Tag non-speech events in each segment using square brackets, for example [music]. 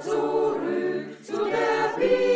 Zurück zu der Bibel.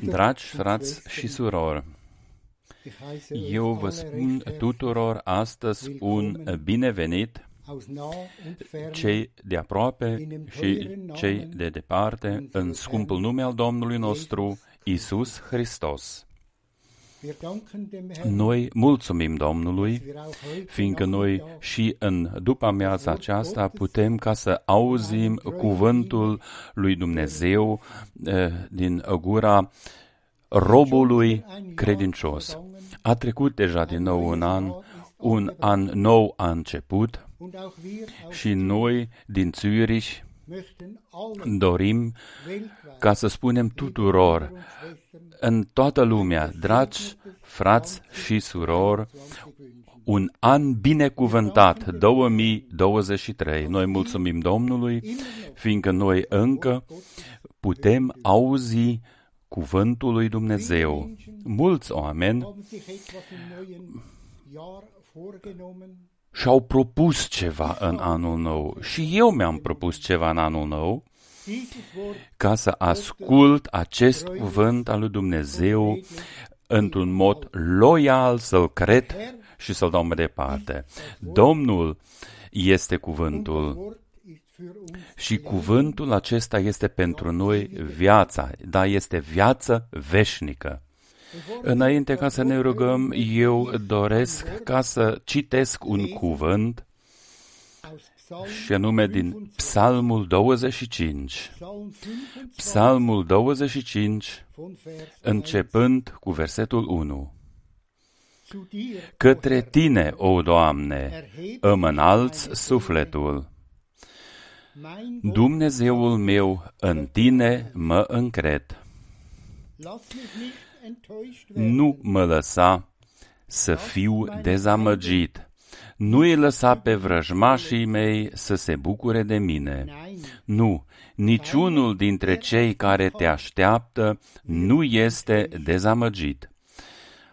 Dragi frați și surori, ich heiße euch eu vă alle spun recht herzlich tuturor astăzi un binevenit, aus nah und fern cei de aproape și cei de departe, în scumpul nume al Domnului nostru, Isus Hristos. Noi mulțumim Domnului, wir auch heute fiindcă noi Nachmittag și în după amiaza aceasta putem ca să auzim cuvântul lui Dumnezeu eh, din gura robului credincios. A trecut deja din nou un an, un an nou a început und auch wir aus și noi din Zürich möchten allen dorim weltweit ca să spunem tuturor und Schwestern în toată lumea, dragi frați și surori, 20 wünschen. un an binecuvântat 2023. Noi mulțumim Domnului, fiindcă noi încă putem auzi cuvântul lui Dumnezeu. Mulți oameni Haben sich etwas im neuen Jahr vorgenommen, și-au propus ceva în anul nou și eu mi-am propus ceva în anul nou dieses Wort ca să ascult acest cuvânt al lui Dumnezeu într-un mod loial, să-l cred și să-l dau mai departe. Domnul este cuvântul Wort ist für uns și cuvântul acesta este pentru noi viața, dar este viață veșnică. Înainte ca să ne rugăm, eu doresc ca să citesc un cuvânt aus Psalm, și anume din Psalmul 25. Psalm 25 Psalmul 25, von Vers începând cu versetul 1. zu dir, Către tine, o Doamne, erhebe îmi înalți sufletul. mein Gott, Dumnezeul meu, în tine mă încred. lass mich nicht enttäuscht werden. Nu mă lăsa să fiu dezamăgit. Nu-i lăsa pe vrăjmașii mei să se bucure de mine. Nein, Nu, niciunul dintre cei care te așteaptă nu este dezamăgit.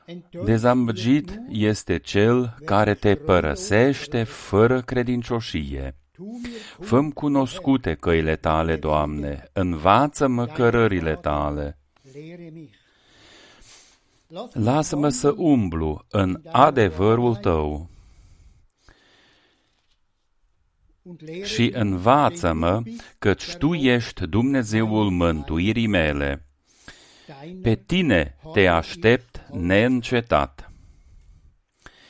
enttäuscht Dezamăgit este cel care te părăsește fără credincioșie. tu mir Făm cunoscute căile tale, Doamne, învață-mă cărările tale. lehre mich. Lass mich Lasă-mă să umblu în adevărul tău și mich, învață-mă, denn du bist căci Tu ești Dumnezeul mântuirii mele. deiner Pe Tine te aștept neîncetat.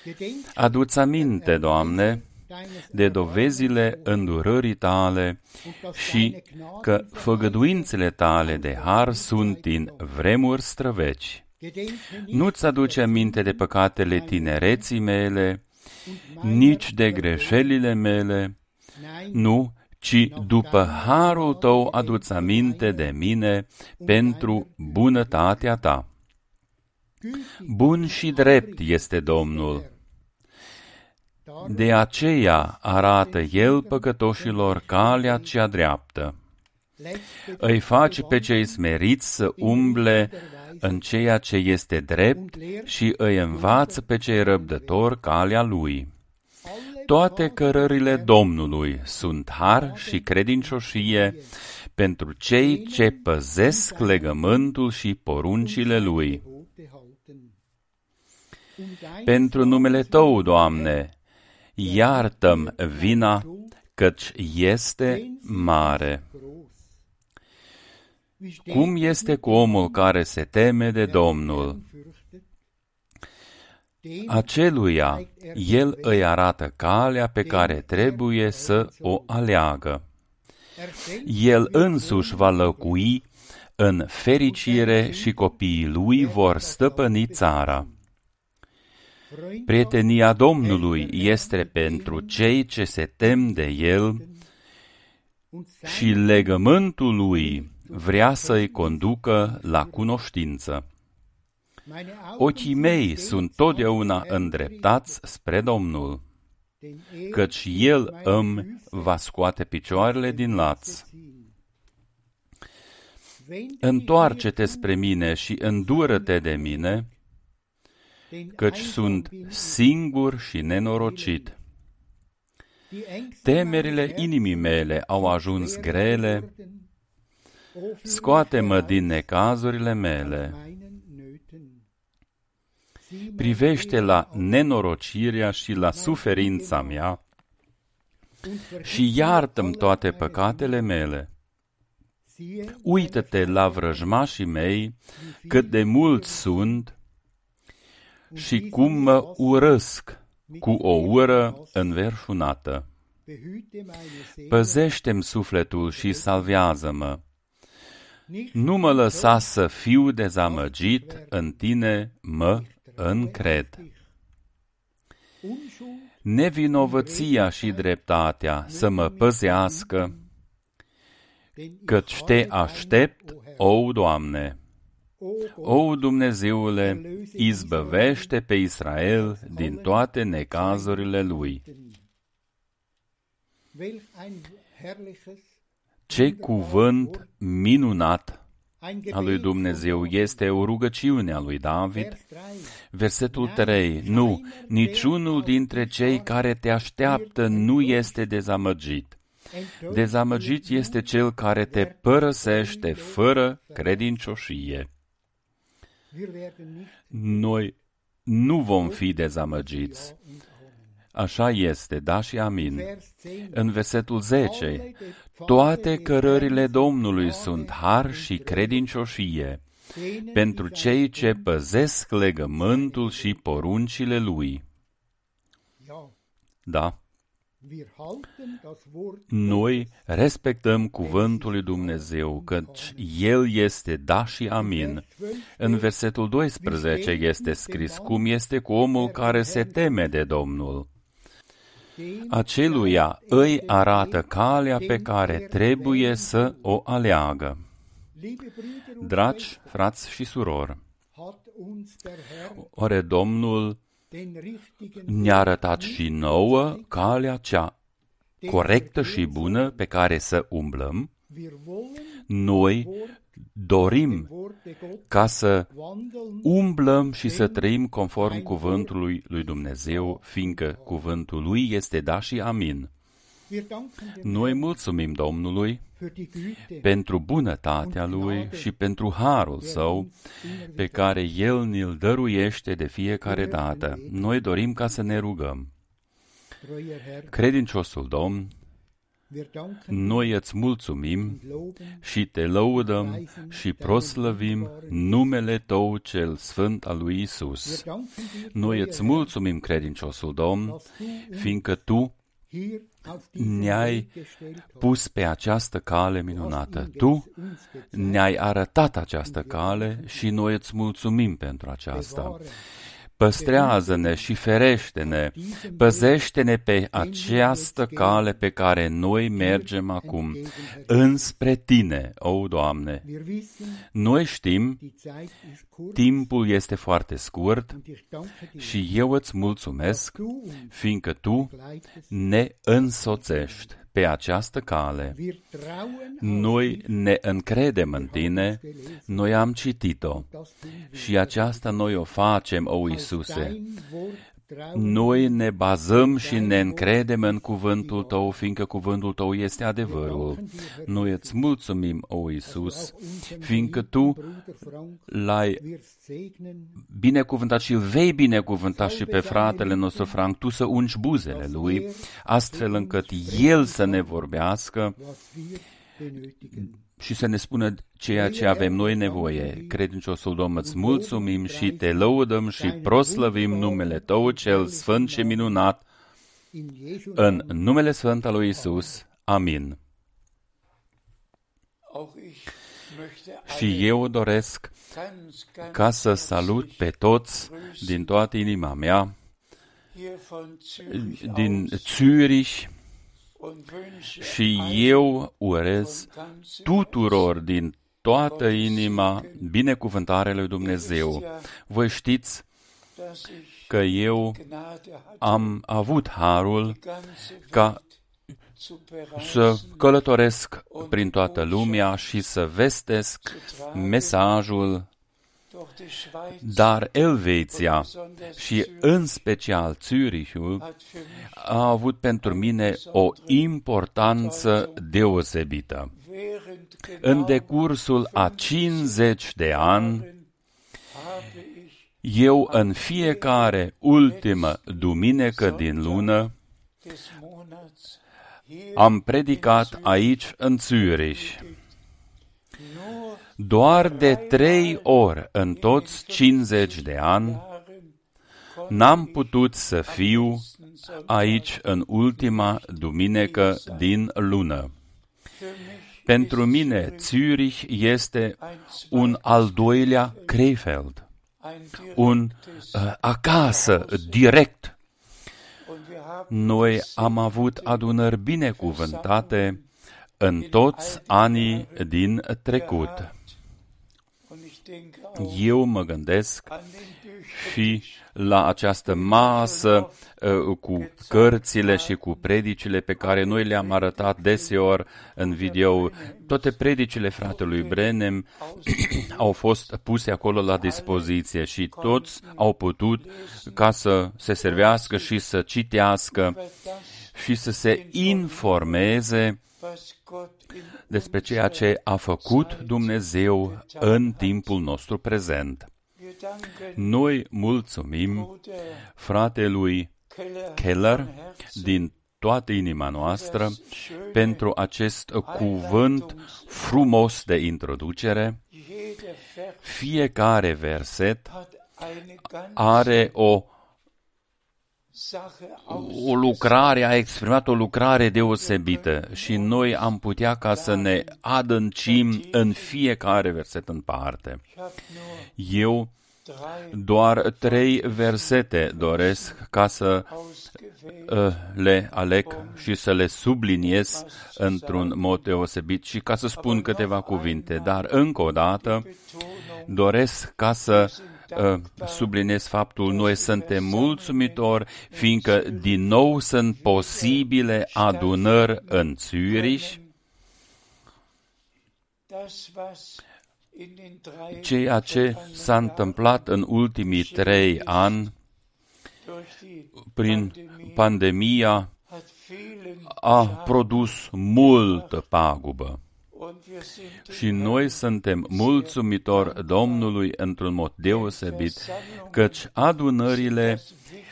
Gedenk Adu-ți aminte, Doamne, deines de dovezile îndurării Tale și că făgăduințele Tale de har sunt din vremuri străveci. Gedenke nicht Nu-ți aduce aminte de păcatele tinereții mele, nici de greșelile mele, Nein, nu, ci după harul tău aduți aminte de mine pentru bunătatea ta. Bun și drept este Domnul. De aceea arată El păcătoșilor calea cea dreaptă. Îi face pe cei smeriți să umble în ceea ce este drept și îi învață pe cei răbdători calea Lui. Toate cărările Domnului sunt har și credincioșie pentru cei ce păzesc legământul și poruncile Lui. Pentru numele Tău, Doamne, iartă-mi vina, căci este mare. Cum este cu omul care se teme de Domnul? Aceluia el îi arată calea pe care trebuie să o aleagă. El însuși va lăcui în fericire și copiii lui vor stăpâni țara. Prietenia Domnului este pentru cei ce se tem de El și legământul lui vrea să-i conducă la cunoștință. Ochii mei sunt totdeauna îndreptați spre Domnul, căci El îmi va scoate picioarele din laț. Întoarce-te spre mine și îndură-te de mine, căci sunt singur și nenorocit. Temerile inimii mele au ajuns grele, Scoate-mă din necazurile mele, privește la nenorocirea și la suferința mea și iartă-mi toate păcatele mele. Uită-te la vrăjmașii mei, cât de mulți sunt și cum mă urăsc cu o ură înverșunată. Păzește-mi sufletul și salvează-mă. Nu mă lăsa să fiu dezamăgit, în tine mă încred. Nevinovăția și dreptatea să mă păzească, căci te aștept, o Doamne. O Dumnezeule, izbăvește pe Israel din toate necazurile lui. Ce cuvânt minunat al lui Dumnezeu este o rugăciune a lui David. Versetul 3. Nu, niciunul dintre cei care te așteaptă nu este dezamăgit. Dezamăgit este cel care te părăsește fără credincioșie. Noi nu vom fi dezamăgiți. Așa este, da și amin. În versetul 10, toate cărările Domnului sunt har și credincioșie pentru cei ce păzesc legământul și poruncile Lui. Da. Noi respectăm cuvântul lui Dumnezeu, căci El este da și amin. În versetul 12 este scris cum este cu omul care se teme de Domnul. Aceluia îi arată calea pe care trebuie să o aleagă. Dragi frați și surori, ore Domnul ne-a arătat și nouă calea cea corectă și bună pe care să umblăm, noi dorim ca să umblăm și să trăim conform cuvântului lui Dumnezeu, fiindcă cuvântul lui este da și amin. Noi mulțumim Domnului pentru bunătatea Lui și pentru harul Său pe care El ne-l dăruiește de fiecare dată. Noi dorim ca să ne rugăm. Credinciosul Domn, noi îți mulțumim și te lăudăm și proslăvim numele Tău cel sfânt al lui Isus. Noi îți mulțumim, credinciosul Domn, fiindcă Tu ne-ai pus pe această cale minunată. Tu ne-ai arătat această cale și noi îți mulțumim pentru aceasta. Păstrează-ne și ferește-ne, păzește-ne pe această cale pe care noi mergem acum, înspre Tine, o Doamne. Noi știm, timpul este foarte scurt și eu îți mulțumesc, fiindcă Tu ne însoțești pe această cale. Noi ne încredem în Tine, noi am citit-o și aceasta noi o facem, o Iisuse. Noi ne bazăm și ne încredem în cuvântul Tău, fiindcă cuvântul Tău este adevărul. Noi îți mulțumim, o Iisus, fiindcă Tu l-ai binecuvântat și îl vei binecuvânta și pe fratele nostru Frank, Tu să ungi buzele lui, astfel încât el să ne vorbească și să ne spună ceea ce avem noi nevoie. Credinciosul Domn, îți mulțumim și te lăudăm și proslăvim numele Tău cel sfânt și minunat în numele sfânt al lui Isus. Amin. Și eu doresc ca să salut pe toți din toată inima mea, din Zürich, și eu urez tuturor din toată inima binecuvântarea lui Dumnezeu. Voi știți că eu am avut harul ca să călătoresc prin toată lumea și să vestesc mesajul dar Elveția și în special Zürichul a avut pentru mine o importanță deosebită. während În genau decursul a 50 de ani, habe ich eu în fiecare ultimă duminică din lună des Monats hier am predicat aici în Zürich. Nur Doar de trei ori în toți 50 de ani Jahren n-am putut să fiu aici în ultima duminică din lună. für mich Pentru mine, Zürich este un al doilea Krefeld, ein direktes un uh, acasă, direct. und wir haben Noi am avut adunări binecuvântate în toți anii din trecut. Eu mă gândesc an den Büchern și la această masă uh, cu cărțile și cu predicile pe care noi le-am arătat deseori în video. Toate predicile fratelui Brenem [clears throat] au fost puse acolo la dispoziție și toți au putut ca să se servească și să citească über das, și să se informeze was Gott in despre ceea ce a făcut Dumnezeu în timpul nostru prezent. wir danken Noi mulțumim Bruder fratelui Keller, Keller von Herzen din toată inima noastră pentru acest cuvânt frumos de introducere. jeder Vers Fiecare verset hat eine ganz are o, Sache o lucrare, a exprimat o lucrare deosebită și noi am putea ca să ne adâncim în fiecare verset în parte. Ich habe nur Eu drei doar trei versete doresc ca să ausgewählt. uh, le aleg și să le subliniez într-un mod deosebit și ca să spun câteva cuvinte. Dar încă o dată Betonung doresc ca să uh, subliniez faptul noi suntem mulțumitori fiindcă din nou sunt posibile adunări în Zürich, das, was in den drei ceea ce vergangenen s-a Jahren întâmplat în ultimii trei ani durch die prin Pandemie pandemia hat vielen a Schaden produs multă pagubă. Und wir sind Și noi suntem mulțumitori Domnului într-un mod deosebit, căci adunările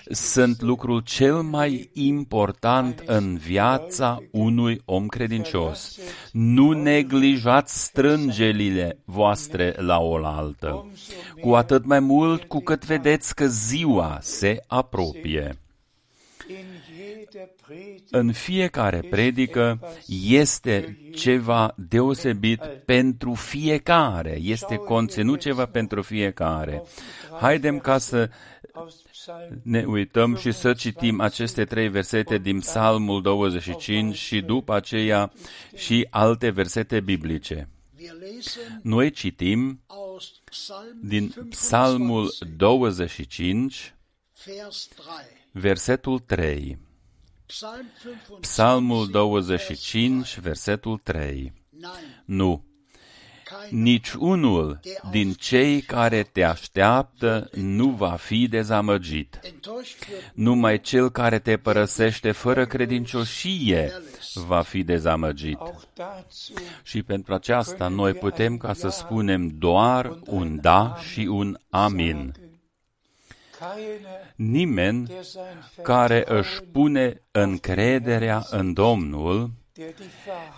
sunt lucrul cel mai important în viața unui om credincios. Nu neglijați strângelile voastre la oaltă, cu atât mai mult cu cât vedeți că ziua se apropie. In jeder Predigt În fiecare predică este ceva deosebit pentru fiecare, este conținut ceva pentru fiecare. Haidem ca să aus Psalm ne uităm și să citim aceste trei versete din Psalmul 25 și după aceea și alte versete biblice. Wir lesen Noi citim aus Psalm din 25, Psalmul 25, Vers 3. versetul 3. Psalm 25, Psalmul 25, versetul 3. Nein, Nu, kein nici unul din cei care te așteaptă nu va fi dezamăgit. enttäuscht wird Numai cel care te părăsește fără credincioșie va fi dezamăgit. auch dazu Și pentru aceasta noi putem ca să spunem doar un da și un amin. Keiner, Nimeni der sein care Vertrauen, își pune încrederea în Domnul, der die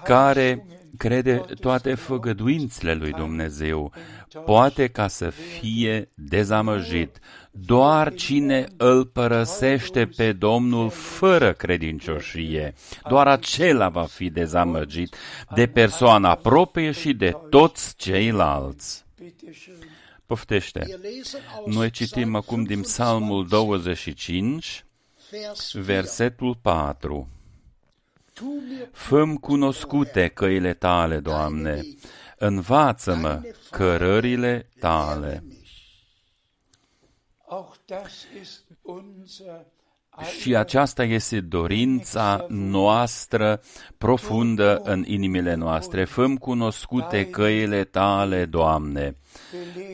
care Verheißungen crede Gottes toate glaubt, făgăduințele lui Dumnezeu, poate ca să fie dezamăgit. Doar cine îl părăsește pe Domnul fără credincioșie, doar acela va fi dezamăgit de persoana proprie și de toți ceilalți. Bitte schön. Poftește. Wir lesen aus Noi citim Psalm acum din 25, Psalmul 25, Vers 4. versetul 4. Tu mir Făm cunoscute căile tale, Doamne, învață-mă cărările tale. Mich. Auch das ist unser Și aceasta este dorința noastră profundă în inimile noastre. Făm cunoscute căile tale, Doamne.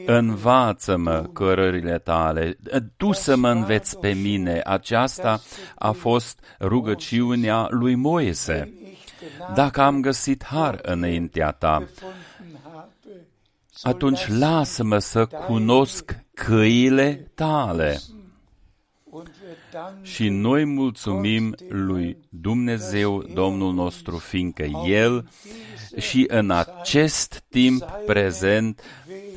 Învață-mă cărările tale. Tu să mă înveți pe mine. Aceasta a fost rugăciunea lui Moise. Dacă am găsit har înaintea ta, gefunden habe, so atunci lass lasă-mă să cunosc căile tale. Und wir danken Și noi mulțumim lui Dumnezeu, Domnul nostru, fiindcă El și în acest timp prezent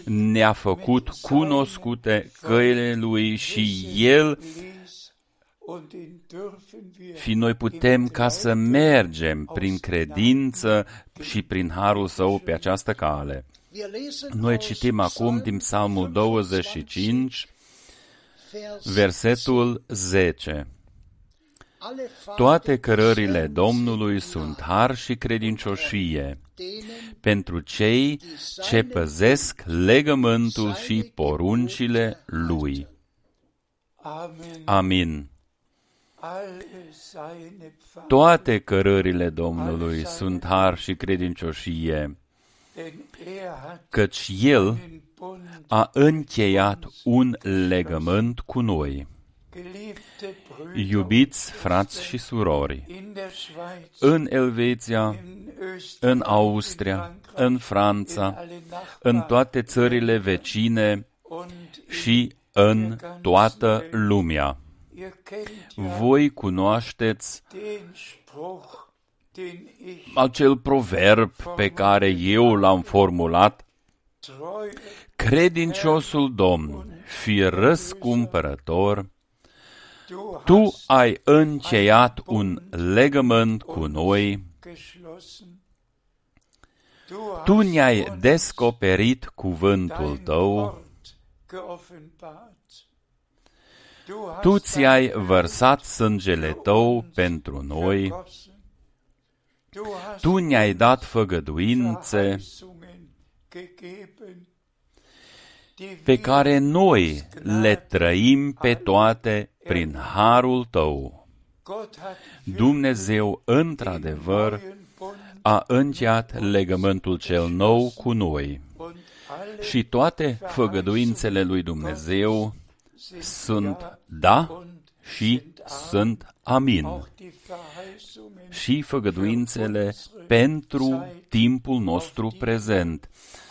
ne-a făcut cunoscute căile Lui și El ließ und den dürfen wir și noi putem ca să mergem prin credință și prin harul său pe această cale. Wir lesen Noi aus citim acum Psalm din Psalmul 25, Vers versetul 10. Alle Toate cărările Domnului sunt har și credincioșie denen, pentru cei ce păzesc legământul și poruncile Lui. Amen. Amin. Alle seine Pfade, Toate cărările Domnului sunt har și credincioșie, denn er hat căci El den Bund, a încheiat un legământ cu noi. geliebte Brüder Iubiți frați și surori, in der Schweiz, în Elveția, in Österreich, în Austria, în Franța, alle în Nachbarn toate țările vecine und și în toată lumea. ihr kennt ja Voi cunoașteți den Spruch, den ich acel proverb pe care eu l-am formulat, treue credinciosul Domn, fi răscumpărător, du tu hast ai încheiat un legământ cu noi, geschlossen. Du tu hast ne-ai uns descoperit cuvântul dein tău, Wort geoffenbart. Du hast tu ți-ai dein vărsat sângele tău pentru noi, vergossen. Du hast tu ne-ai dat făgăduințe Verheißungen gegeben, die pe wir care noi le trăim pe toate prin harul tău. Gott hat Dumnezeu, într-adevăr, neuen Bund a încheiat legământul cel nou cu noi und alle și toate făgăduințele lui Dumnezeu sind sunt da und și sunt amin. auch die Verheißungen Și făgăduințele pentru timpul nostru prezent.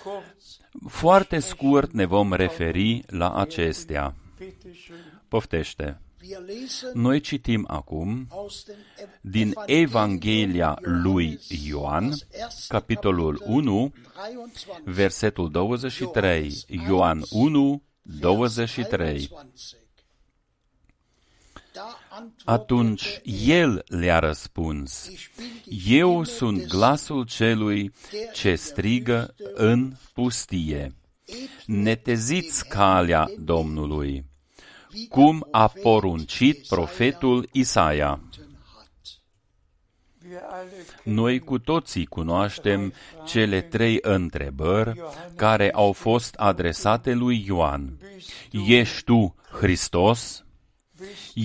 Kurz, Foarte scurt ne vom referi la acestea. bitteschön. Poftește. wir lesen Noi citim acum aus dem Ev- din Evangelium Evanghelia lui Johannes, Ioan, das erste capitolul Kapitel, 1, 23. versetul 23. Ioan 1, 23. Da antwortete Atunci er, el le-a răspuns, Ich bin die Eu Stimme sunt des glasul celui ce strigă în pustie. Neteziți calea Domnului, cum a poruncit profetul Isaia. hat. Wir alle kennen Noi cu toții cunoaștem cele trei întrebări care au fost adresate lui Ioan. Ești tu Hristos?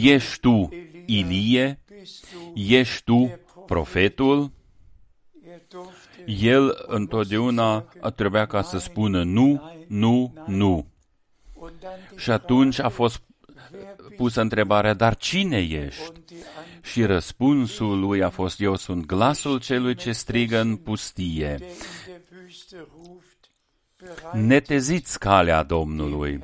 Ești tu Ilie? bist du, Ești tu profetul? er durfte El întotdeauna trebuia ca să spună nu, nu, nu. und dann die Și atunci a fost pusă întrebarea, dar cine ești? und die Antwort, Și răspunsul lui a fost, eu sunt glasul celui ce strigă în pustie. der in der Wüste ruft, bereit Neteziți calea Domnului,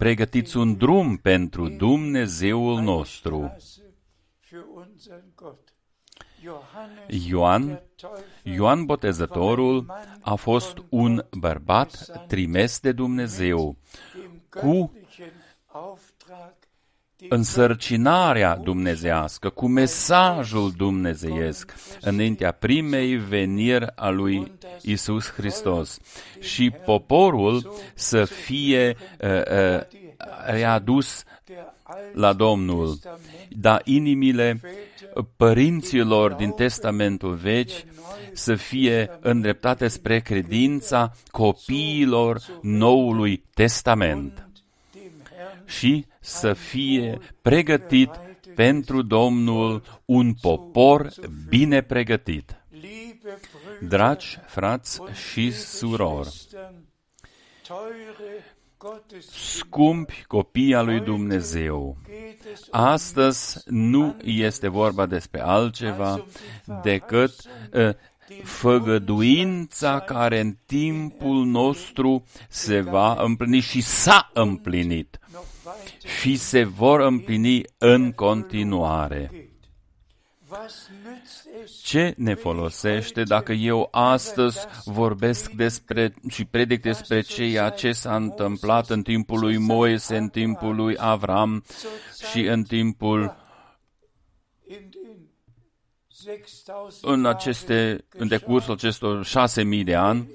pregătiți un drum pentru Dumnezeul nostru. Straße für unseren Gott. Johannes Ioan, der Täufer Ioan Botezătorul a fost un bărbat trimis de Dumnezeu, dem cu göttlichen Auftrag, den însărcinarea dumnezească, cu mesajul dumnezeiesc, înaintea primei veniri a lui Isus Hristos. Și poporul să fie uh, uh, readus der Alte la Domnul, da inimile părinților din Testamentul Vechi să fie îndreptate spre credința copiilor Noului Testament dem Herrn și să fie pregătit pentru Domnul un popor bine pregătit. Liebe Brüder Dragi frați und și liebe surori, Schwestern, teure Gottes scumpi copii al lui Dumnezeu. geht es um Astăzi nu este vorba despre altceva decât uh, făgăduința care în timpul nostru se va împlini și s-a împlinit noch weiter și se vor împlini în continuare. geht. Was nützt es, Ce ne folosește dacă eu astăzi vorbesc despre și predic despre ceea ce s-a întâmplat în timpul lui Moise, în timpul lui Avram și în timpul in den 6000 în aceste în decursul acestor șase mii de ani,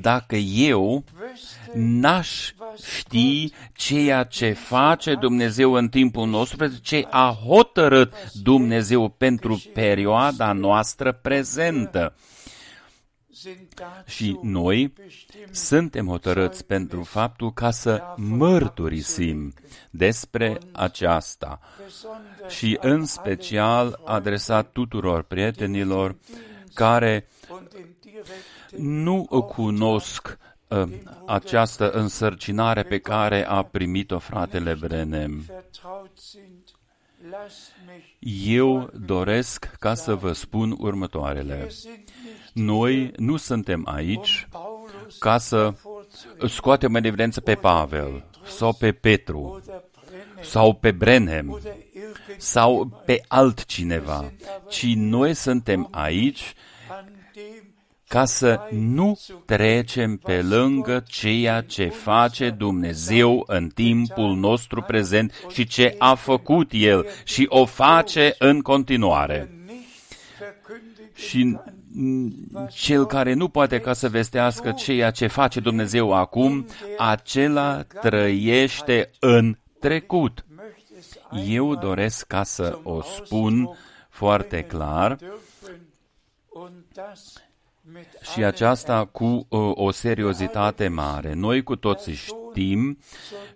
dacă eu wüsste, n-aș ști ceea ce face Dumnezeu în timpul nostru, ce a hotărât Dumnezeu pentru perioada noastră prezentă. sind dazu Și noi bestimmt, suntem hotărâți pentru faptul ca să mărturisim despre aceasta besonders și în special adresat tuturor prietenilor care und im direkten nu cunosc uh, această însărcinare pe care a primit-o fratele Brenem. vertraut sind. Lasst mich, Eu doresc ca să vă spun următoarele. wir sind nicht Noi nu suntem aici Paulus ca să hervorzuheben scoatem în evidență pe Pavel sau pe Petru oder brennen sau pe Brenhem oder irgend sau pe altcineva, ci noi suntem aici an dem ca să nu trecem pe lângă ceea ce face Dumnezeu în timpul nostru prezent și ce a făcut El și o face în continuare. nicht verkündigt Și mm, cel care nu poate ca să vestească ceea ce face Dumnezeu acum, acela trăiește în trecut. möchte es Eu doresc ca să o spun foarte clar dürfen und das mit și aceasta cu uh, o seriozitate mare. Noi cu toții știm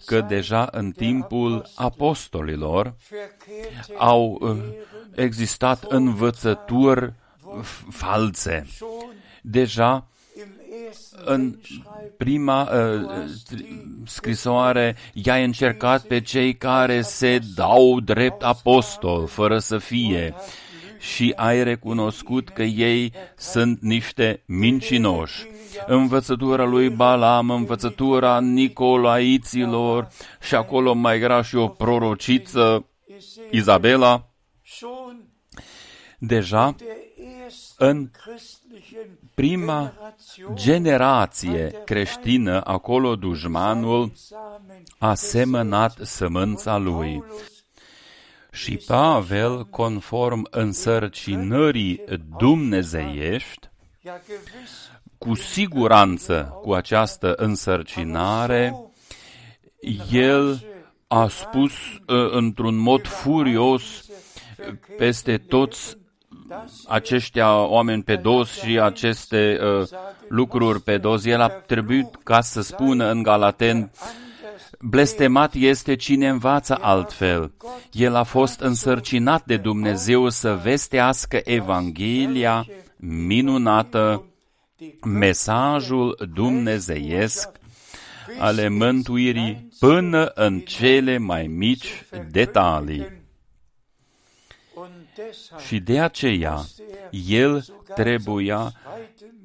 că deja în timpul apostolilor verkehrte au uh, existat învățături f- false. schon Deja im ersten în Briefschreiben prima uh, scrisoare i-a încercat pe cei care se dau drept apostol, fără să fie, și ai recunoscut că ei sunt niște mincinoși. Învățătura lui Balam, învățătura Nicolaiților și acolo mai era și o prorociță, Izabela, schon deja der ersten în christlichen prima Generation generație creștină, acolo dușmanul Samen a semănat sămânța lui. Paulus Și Pavel, conform însărcinării dumnezeiești, ja gewiss cu siguranță cu această însărcinare, el a spus uh, într-un mod furios peste toți aceștia oameni pe dos și aceste uh, lucruri pe dos. El a trebuit ca să spună în Galaten, blestemat este cine învață altfel. El a fost însărcinat de Dumnezeu să vestească Evanghelia minunată, mesajul dumnezeiesc ale mântuirii până în cele mai mici detalii. und deshalb Și de aceea, el trebuia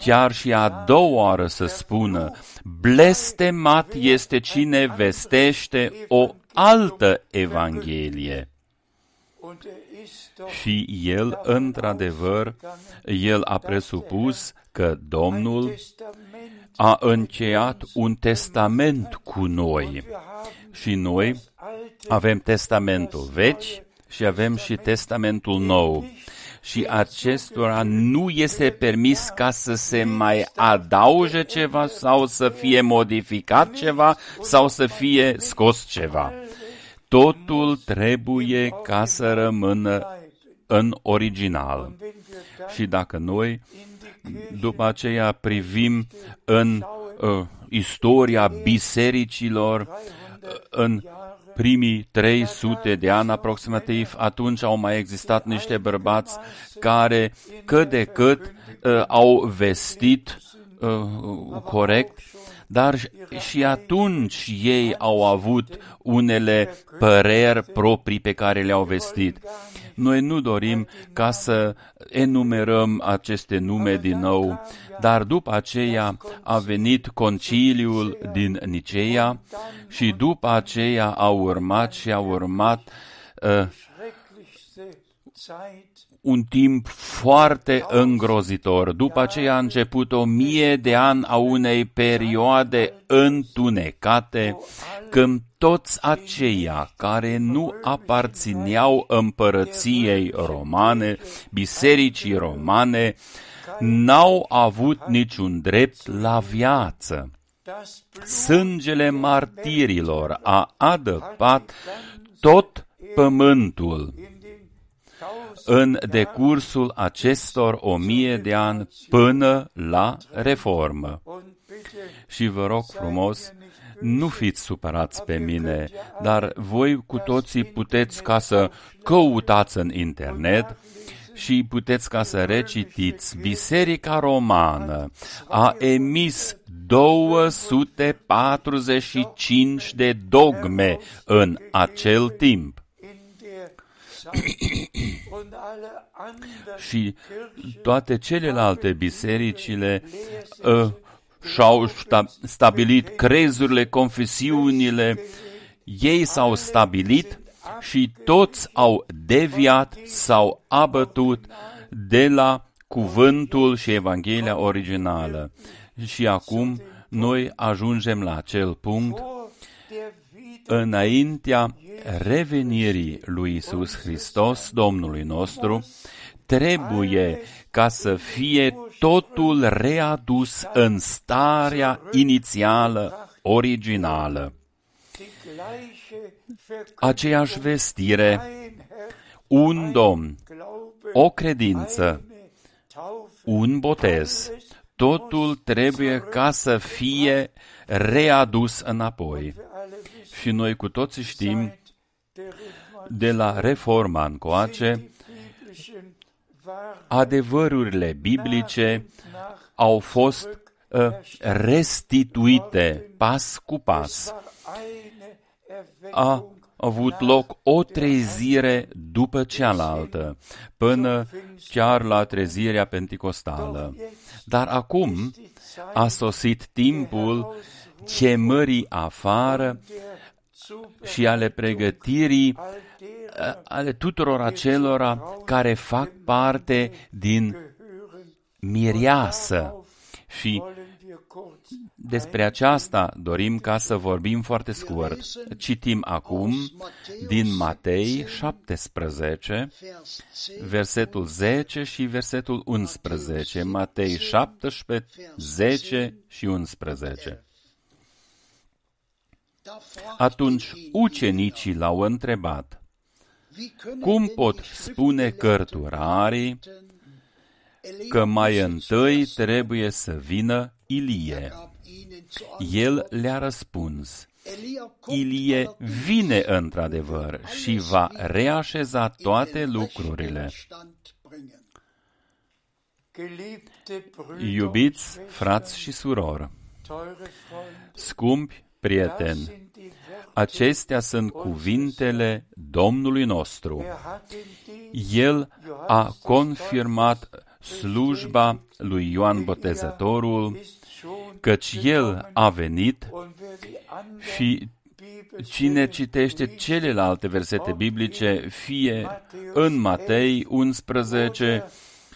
chiar și a doua oară să spună, blestemat este cine vestește o altă Evanghelie. und er ist doch Și el, într-adevăr, el a presupus că Domnul Testament a încheiat un testament cu noi. wir haben Și noi alte avem testamentul vechi și avem și testamentul nou. Și acestora nu este permis ca să se mai adauge ceva sau să fie modificat ceva sau să fie scos ceva. Totul trebuie ca să rămână în original. wenn wir dann Și dacă noi in die Kirche după aceea privim în uh, istoria bisericilor, uh, în primii 300 de ani aproximativ, atunci au mai existat niște bărbați care cât de cât uh, au vestit uh, corect, dar și- și atunci ei au avut unele păreri proprii pe care le-au vestit. Noi nu dorim ca să enumerăm aceste nume din nou, dar după aceea a venit conciliul din Niceea și după aceea a urmat și a urmat uh, schrecklichste Zeit un timp foarte îngrozitor. După aceea a început o mie de ani a unei perioade întunecate, când toți aceia care nu aparțineau împărăției romane, bisericii romane, n-au avut niciun drept la viață. das Blut Sângele martirilor a adăpat tot pământul in den tausend în decursul acestor o mie de ani până la reformă. und bitte Și vă rog frumos, nu fiți supărați pe mine, dar voi cu toții puteți ca să căutați în internet și puteți ca să recitiți. Biserica Romană a emis 245 de dogme în acel timp. Și toate celelalte bisericile uh, și-au sta- stabilit crezurile, confesiunile, ei s-au stabilit și toți au deviat, s-au abătut de la cuvântul și Evanghelia originală. Și acum noi ajungem la acel punct vor der Wieder înaintea revenirii lui Isus Hristos, Domnului nostru, trebuie ca să fie totul readus în starea inițială, originală. die gleiche Aceeași vestire, Verkehr, Herr, un Domn, Glaube, o credință, eine Taufe, un botez, totul trebuie ca să fie readus înapoi. Wir alle wissen, Și noi cu toții știm seit der Reformation de la reforma încoace, die biblischen Wahrheiten adevărurile biblice nach au fost uh, restituite pas cu pas. war eine A Erweckung avut loc o trezire după cealaltă, până chiar la trezirea penticostală. Dar acum a sosit timpul chemării afară și ale pregătirii all derer uh, ale tuturor acelora care fac parte din gehören. miriasă. Și Wollen wir kurz despre aceasta dorim ca să vorbim foarte scurt. Citim acum din Matei 17, Vers 10 versetul 10 și versetul 11. Matei 17, 10 și 11. Da fragt Atunci ihn, ucenicii l-au întrebat, wie können cum denn pot die spune Schriftgelehrten cărturarii Elia că mai müsse întâi zuerst trebuie să vină Ilie? gab ihnen zu El antworten, le-a răspuns, Elia kommt Ilie allerdings vine într-adevăr și va reașeza toate in den lucrurile. rechten Stand bringen. Geliebte Brüder Iubiți und Schwestern, frați și surori, teure Freunde, scumpi das prieteni, sind die Worte, acestea sunt cuvintele Domnului nostru. er hat in die El a confirmat slujba lui Ioan Botezătorul, ist schon căci el a venit und wer die anderen și cine citește celelalte versete biblice, fie în Matei 11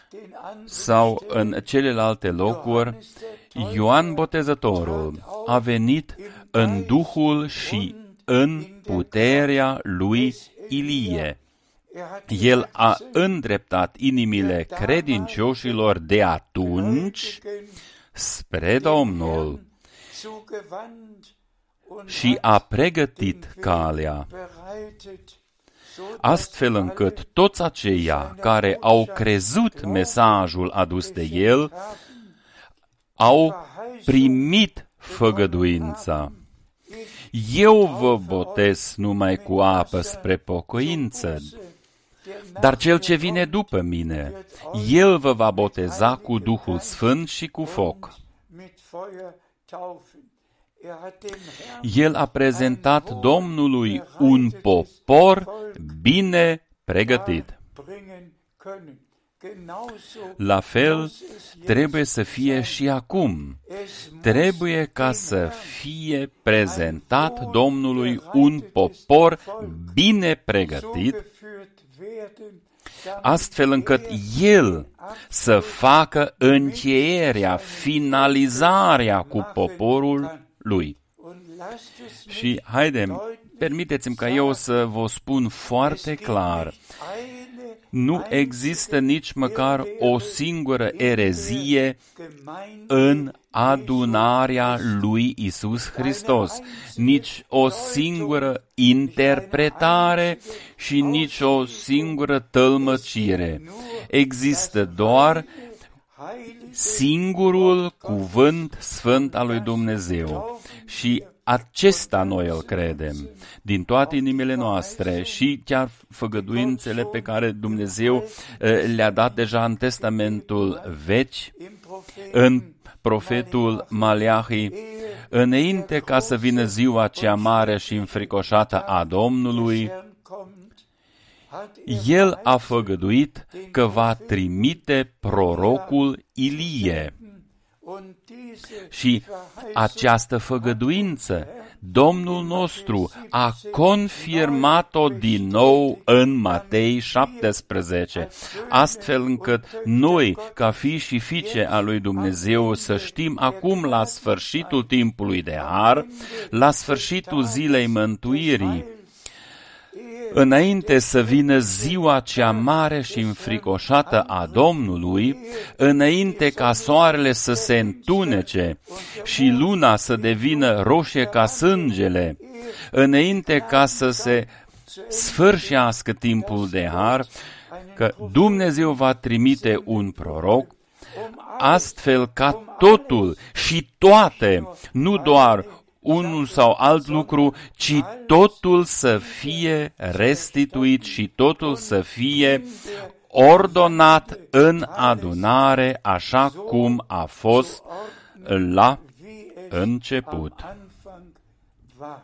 den anderen sau în celelalte locuri, Ioan Botezătorul a venit în Duhul și în puterea lui Ilie. er hat El a îndreptat inimile credincioșilor de atunci spre Domnul zugewandt und și a pregătit calea, bereitet, so astfel încât toți aceia care au crezut mesajul adus de el au primit făgăduința. Eu vă botez numai cu apă spre pocăință, dar cel ce vine după mine, el vă va boteza cu Duhul Sfânt și cu foc. mit Feuer taufen. Er hat dem Herrn El a prezentat Domnului un popor bine pregătit. Bringen können. Genauso La fel, muss es jetzt trebuie să fie și acum. Es muss Trebuie ca să fie prezentat Domnului un popor bine so pregătit, geführt werden, damit astfel încât El să facă încheierea, finalizarea cu poporul Lui. und lasst es mich Și haidem, permiteți-mi ca eu să vă spun foarte clar, eine nu există nici măcar o singură erezie Gemeinde în adunarea lui Isus Hristos, nici o singură interpretare și nici o singură tălmăcire. Există doar heilig singurul cuvânt sfânt al lui Dumnezeu și acesta noi îl credem din toate inimile noastre și chiar făgăduințele pe care Dumnezeu eh, le-a dat deja în Testamentul Vechi, im Propheten în profetul Maleahi, înainte ca să vină ziua cea mare și înfricoșată a Domnului, Herrn kommt, hat er el a făgăduit că va trimite prorocul Ilie. Und diese Și această făgăduință, Domnul nostru a confirmat-o din nou în Matei 17, astfel încât noi, ca fi și fiice a lui Dumnezeu, să știm acum la sfârșitul timpului de har, la sfârșitul zilei mântuirii, Înainte să vină ziua cea mare și înfricoșată a Domnului, înainte ca soarele să se întunece și luna să devină roșie ca sângele, înainte ca să se sfârșească timpul de har, că Dumnezeu va trimite un proroc, astfel ca totul și toate, nu doar unul sau alt lucru, ci totul să fie restituit și totul să fie ordonat în adunare așa cum a fost la wie es început. am Anfang war.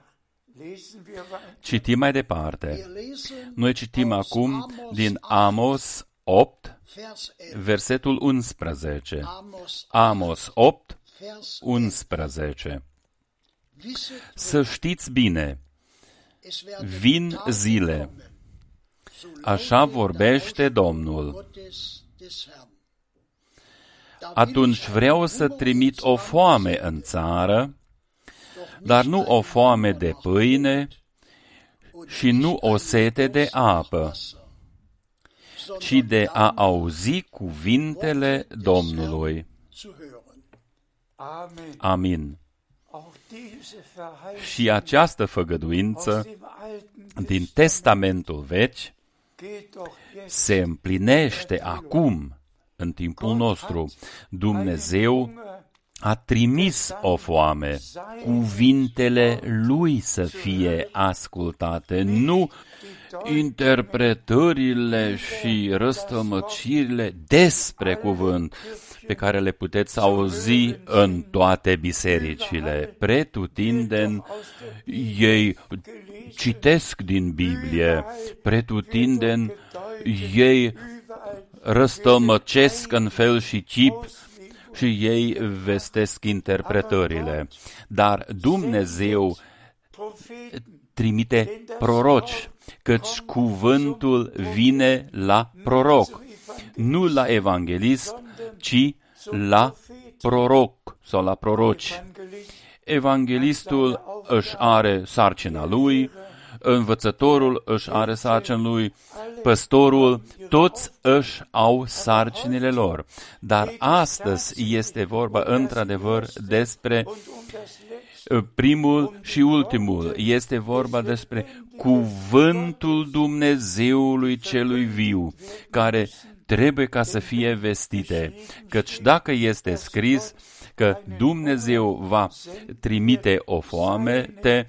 Lesen wir weiter. Citim mai departe. Wir lesen Noi citim aus acum Amos din 8, Amos 8, Vers 11. versetul 11. Amos Amos 8, Vers 11. Wisset, Să știți bine, es werden vin Tage zile, kommen, so așa lautet vorbește der Domnul. Gottes des Herrn. Da will Atunci ich vreau ein să Hunger trimit ins o Land foame senden, în țară, doch dar nicht nu o einen foame Hunger de nach pâine Brot und și nu nicht o einen sete de Durst nach apă, Wasser, ci sondern de a dann auzi cuvintele Domnului. zu hören. Amen. Amin. Auch diese Verheißung Și această aus făgăduință dem Alten din Testament Testamentul vechi geht doch jetzt se împlinește acum, în timpul nostru. Dumnezeu Hunger a trimis o foame, cuvintele lui să fie ascultate, nu interpretările și răstămăcirile despre cuvânt pe care le puteți auzi în toate bisericile. Pretutindeni ei citesc din Biblie, pretutindeni ei răstămăcesc în fel și chip și ei vestesc interpretările. Dar Dumnezeu Propheten trimite proroci, căci cuvântul vine la proroc, nu la evanghelist, ci la proroc sau la proroci. Evangelist Evanghelistul își are sarcina lui, învățătorul își are sarcina lui, păstorul, toți își au sarcinile lor. Dar astăzi este vorba într-adevăr despre und um das letzte primul și ultimul. Este vorba despre cuvântul Dumnezeului celui viu, care trebuie ca să fie vestite, căci dacă este scris că Dumnezeu va trimite o foamete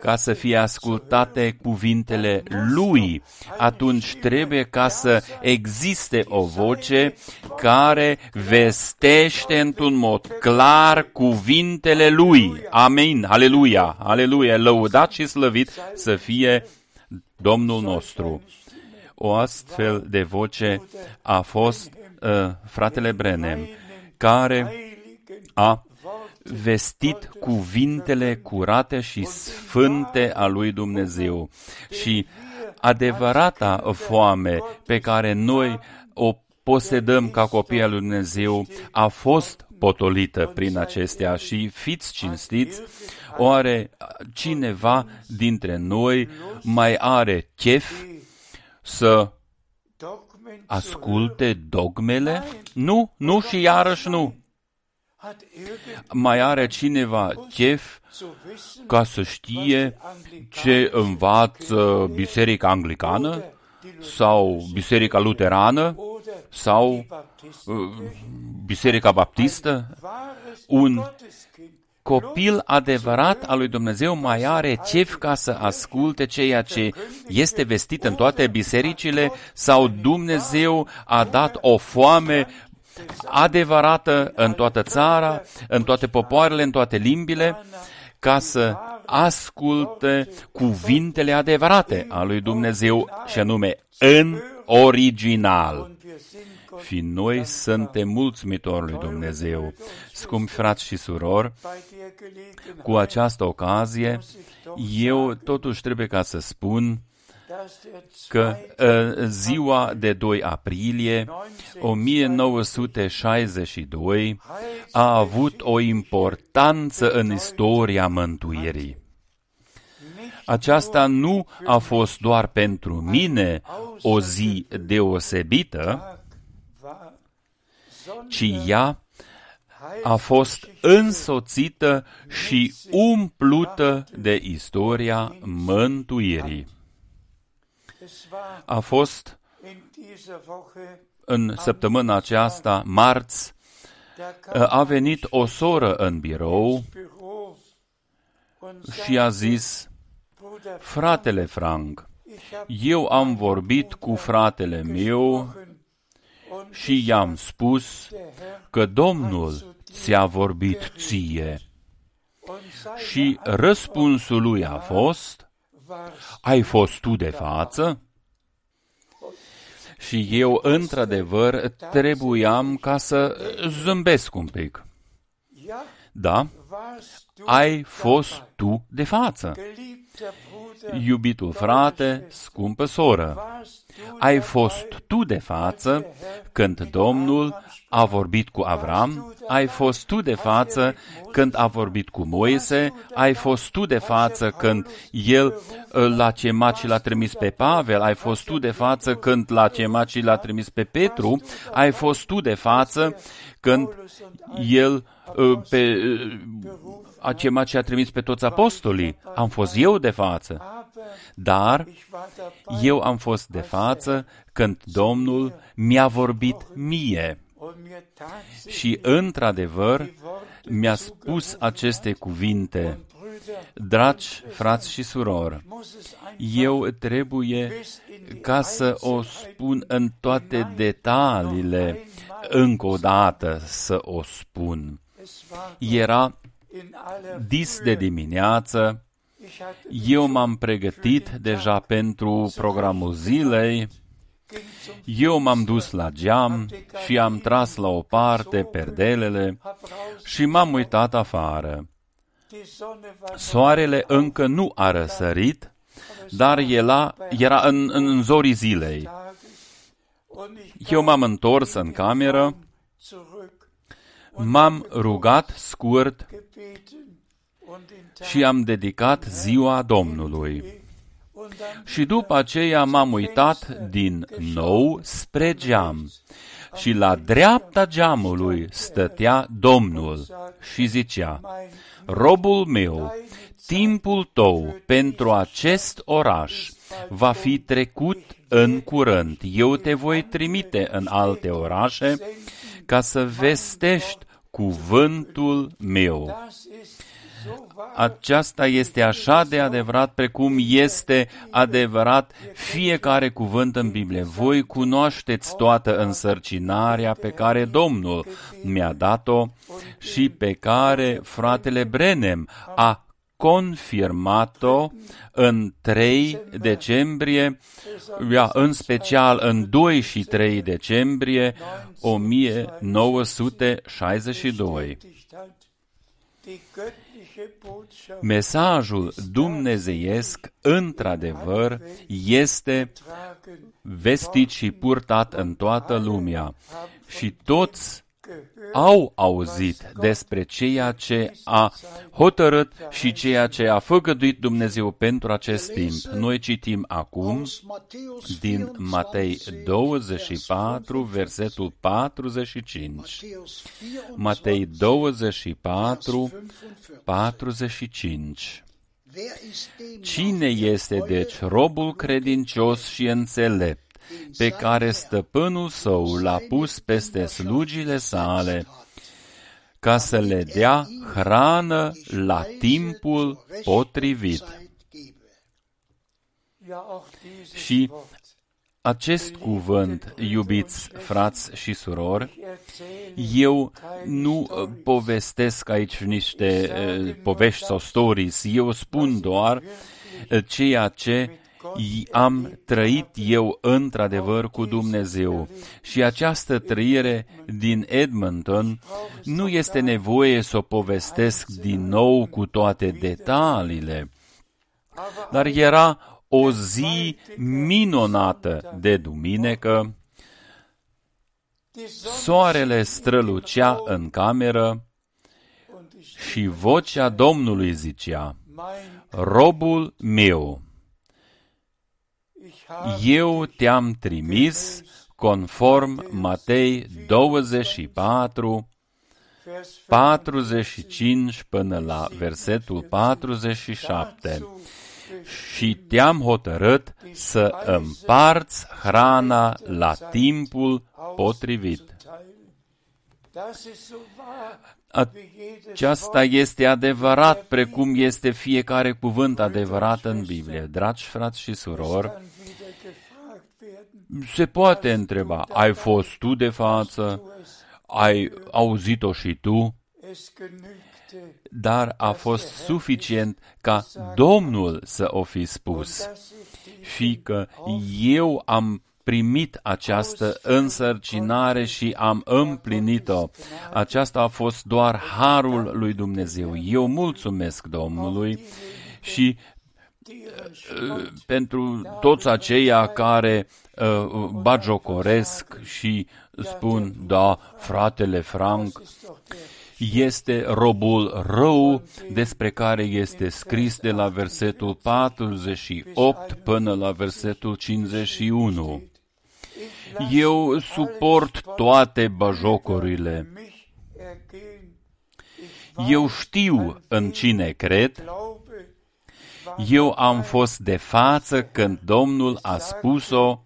ca să fie ascultate cuvintele Lui, atunci trebuie ca să existe o voce care vestește într-un mod clar cuvintele Lui. Amin, aleluia, aleluia, lăudat și slăvit să fie Domnul nostru. O astfel de voce a fost uh, fratele Brenem, care a vestit cuvintele curate și sfânte a lui Dumnezeu. Și adevărata foame pe care noi o posedăm ca copii al lui Dumnezeu a fost potolită prin acestea. Și fiți cinstiți, oare cineva dintre noi mai are chef să asculte dogmele? Nu, nu și iarăși nu. Mai are cineva chef ca să știe ce învață Biserica Anglicană sau Biserica Luterană sau uh, Biserica Baptistă? Un copil adevărat al lui Dumnezeu mai are chef ca să asculte ceea ce este vestit în toate bisericile sau Dumnezeu a dat o foame adevărată în toată țara, în toate popoarele, în toate limbile, ca să asculte cuvintele adevărate a lui Dumnezeu și anume în original. Și noi suntem mulțumitori lui Dumnezeu. Scumpi frați și surori, cu această ocazie, eu totuși trebuie ca să spun că uh, ziua de 2 aprilie 1962 a avut o importanță în istoria mântuirii. Aceasta nu a fost doar pentru mine o zi deosebită, ci ea a fost însoțită și umplută de istoria mântuirii. A fost în săptămâna aceasta, marți, a venit o soră în birou și a zis, fratele Frank, eu am vorbit cu fratele meu și i-am spus că Domnul ți-a vorbit ție. Și răspunsul lui a fost, ai fost tu de față? Și eu, într-adevăr, trebuiam ca să zâmbesc un pic. Da, ai fost tu de față. Iubitul frate, scumpă soră, ai fost tu de față când Domnul a vorbit cu Avram, ai fost tu de față când a vorbit cu Moise, ai fost tu de față când el l-a chemat și l-a trimis pe Pavel, ai fost tu de față când l-a chemat și l-a trimis pe Petru, ai fost tu de față când el pe, a chemat și a trimis pe toți apostolii. Am fost eu de față. Dar eu am fost de față când Domnul mi-a vorbit mie. Și într-adevăr mi-a spus aceste cuvinte. Dragi frați și surori, eu trebuie ca să o spun în toate detaliile, încă o dată să o spun. Era dis de dimineață, eu m-am pregătit deja pentru programul zilei, eu m-am dus la geam și am tras la o parte perdelele și m-am uitat afară. Soarele încă nu a răsărit, dar era, era în, în zorii zilei. Eu m-am întors în cameră, m-am rugat scurt și am dedicat ziua Domnului. Și după aceea m-am uitat din nou spre geam și la dreapta geamului stătea Domnul și zicea, Robul meu, timpul tău pentru acest oraș va fi trecut în curând. Eu te voi trimite în alte orașe ca să vestești cuvântul meu. Das ist so wahr. Aceasta este așa de adevărat precum este adevărat fiecare cuvânt în Biblie. Voi cunoașteți toată însărcinarea pe care Domnul mi-a dat-o și pe care fratele Brenem a confirmat-o în 3 decembrie, ia, în special în 2 și 3 decembrie 1962. Die göttliche Botschaft Mesajul dumnezeiesc, într-adevăr, este tragen vestit și purtat în toată lumea și toți gehört. Au auzit despre ceea ce a hotărât și ceea ce a făgăduit Dumnezeu pentru acest timp. Noi citim acum Aus Matthäus din Matei 24, versetul 45. Matthäus 24, Matei 24, 45. 45. Wer ist dem Cine este deci robul credincios și înțelept, pe care stăpânul său l-a pus peste slugile sale, ca să le dea hrană la timpul potrivit? Ja, auch dieses Și Wort. acest cuvânt, iubiți frați și surori, Ich erzähle eu nu uh, povestesc aici niște uh, povești sau stories, eu spun doar uh, ceea ce i- am trăit eu într-adevăr cu Dumnezeu. Și această trăire din Edmonton nu este nevoie să o povestesc din nou cu toate detaliile, dar era o zi minunată de duminică, die Sonne soarele strălucea în cameră und ich și vocea Domnului zicea, mein Robul meu, ich habe eu te-am trimis conform Matei 24, Vers 45 până la versetul 47 și te-am hotărât să împarți hrana la timpul potrivit. Das ist so wahr, wie jedes Aceasta este adevărat, precum este fiecare cuvânt adevărat în Biblie. Dragi frați și surori, se poate întreba, ai fost tu de față, ai auzit-o și tu, Es genügte, dar a fost suficient ca Domnul să o fi spus dass ich die și că eu am primit această însărcinare și am împlinit-o. Aceasta a fost doar harul lui Dumnezeu. Eu mulțumesc Domnului și uh, pentru toți aceia care uh, bagiocoresc și spun, da, fratele Frank este robul rău despre care este scris de la versetul 48 până la versetul 51. Eu suport toate bajocorile. mich ergehen. Eu știu în cine cred. Glaube, Eu am fost de față când Domnul a spus-o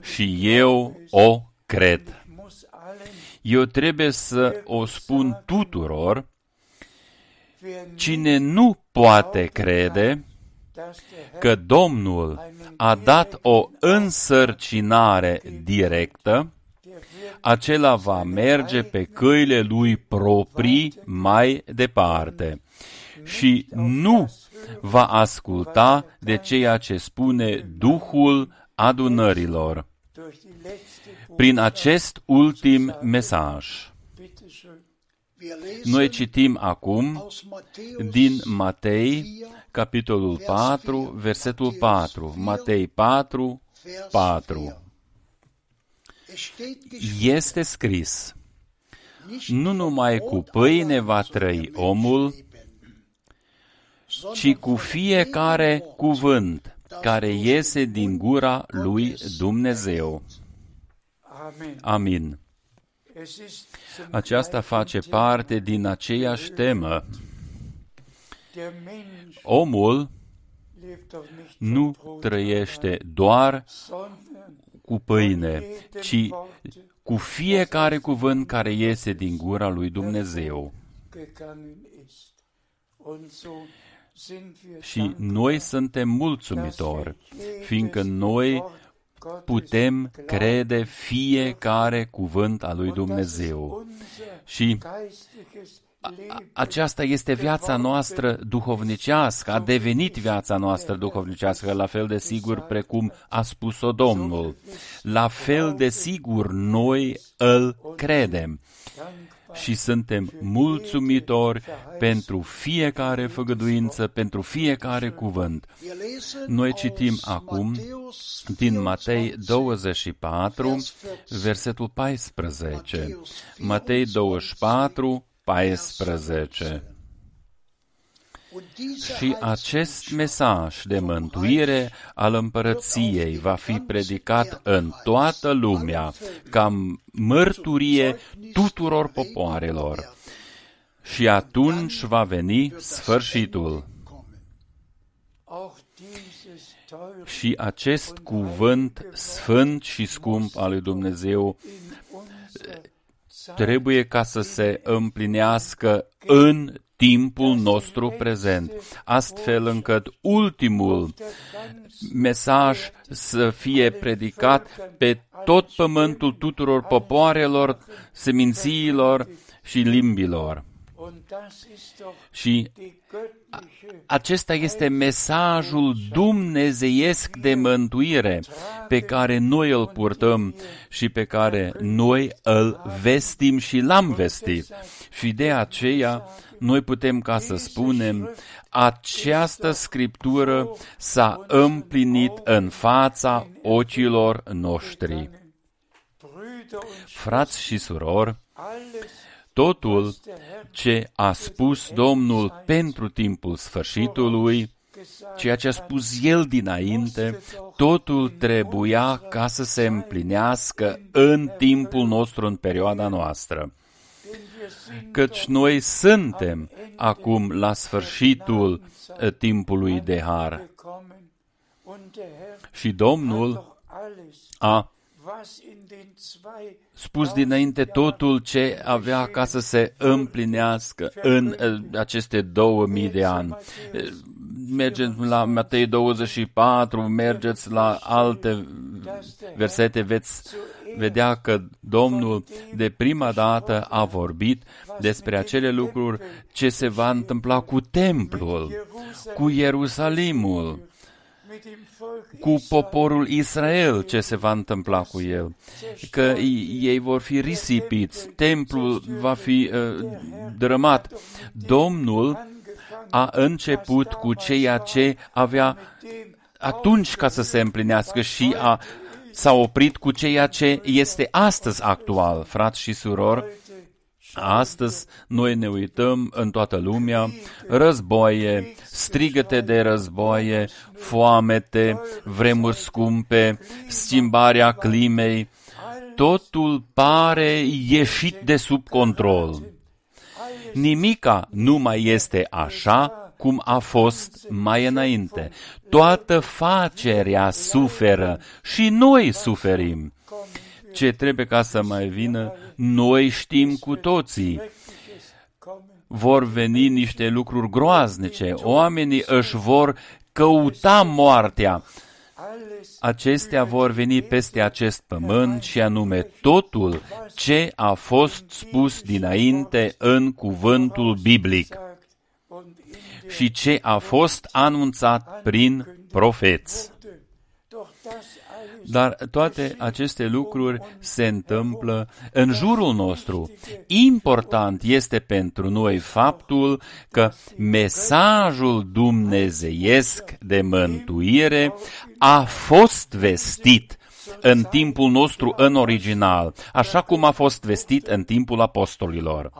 și eu o cred. muss allen, Eu trebuie să o spun tuturor. wer Cine nu poate crede dass der Herr că Domnul a dat o însărcinare directă, der wird acela va merge pe căile lui proprii mai departe și nu va asculta de ceea ce spune Duhul adunărilor durch die letzte prin acest ultim mesaj. Bitte schön. Wir lesen Noi citim acum aus Matthäus din Matei, capitolul 4, versetul 4. Matei 4, Vers 4. 4. Es steht geschrieben, Este scris, nicht nu numai vom cu Brot pâine allein va soll der trăi Mensch omul, leben, sondern ci cu von fiecare jedem Wort, cuvânt care iese din gura lui Dumnezeu. Amen. Amin. Es ist zum Aceasta gleichen face Thema. parte din aceeași temă. Der Mensch Omul lebt doch nicht nu vom Brot trăiește doar sondern cu pâine, ci cu fiecare cuvânt care iese din gura lui Dumnezeu. Gegangen ist. Und so sind wir Și noi suntem mulțumitori, fiindcă noi putem crede fiecare cuvânt al lui Dumnezeu. Și aceasta este viața noastră duhovnicească, a devenit viața noastră duhovnicească, la fel de sigur precum a spus-o Domnul. La fel de sigur noi îl credem și suntem mulțumitori pentru fiecare făgăduință, pentru fiecare cuvânt. Noi citim acum din Matei 24, versetul 14. Matei 24, 14. Și acest mesaj de mântuire al împărăției va fi predicat în toată lumea ca mărturie tuturor popoarelor. Și atunci va veni sfârșitul. Și acest cuvânt sfânt și scump al lui Dumnezeu trebuie ca să se împlinească în timpul nostru prezent, astfel încât ultimul mesaj să fie predicat pe tot pământul tuturor popoarelor, semințiilor și limbilor. Și acesta este mesajul dumnezeiesc de mântuire pe care noi îl purtăm și pe care noi îl vestim și l-am vestit. Și de aceea noi putem ca să spunem, această scriptură s-a împlinit în fața ochilor noștri. Frați și surori, totul ce a spus Domnul pentru timpul sfârșitului, ceea ce a spus El dinainte, totul trebuia ca să se împlinească în timpul nostru, în perioada noastră. Căci noi suntem acum la sfârșitul timpului de har. Și Domnul a spus dinainte totul ce avea ca să se împlinească în aceste două mii de ani. Mergeți la Matei 24, mergeți la alte versete, veți vedea că Domnul de prima dată a vorbit despre acele lucruri ce se va întâmpla cu templul, cu Ierusalimul, cu poporul Israel ce se va întâmpla cu el, că ei vor fi risipiți, templul va fi uh, drămat. Domnul a început cu ceea ce avea atunci ca să se împlinească și a, s-a oprit cu ceea ce este astăzi actual, frați și surori. Astăzi noi ne uităm în toată lumea, războaie, strigăte de războaie, foamete, vremuri scumpe, schimbarea climei, totul pare ieșit de sub control. Nimica nu mai este așa cum a fost mai înainte. Toată facerea suferă și noi suferim. Ce trebuie ca să mai vină, noi știm cu toții. Vor veni niște lucruri groaznice, oamenii își vor căuta moartea. Acestea vor veni peste acest pământ și anume totul ce a fost spus dinainte în cuvântul biblic și ce a fost anunțat prin profeți. Dar toate aceste lucruri se întâmplă în jurul nostru. Important este pentru noi faptul că mesajul dumnezeiesc de mântuire a fost vestit în timpul nostru în original, așa cum a fost vestit în timpul apostolilor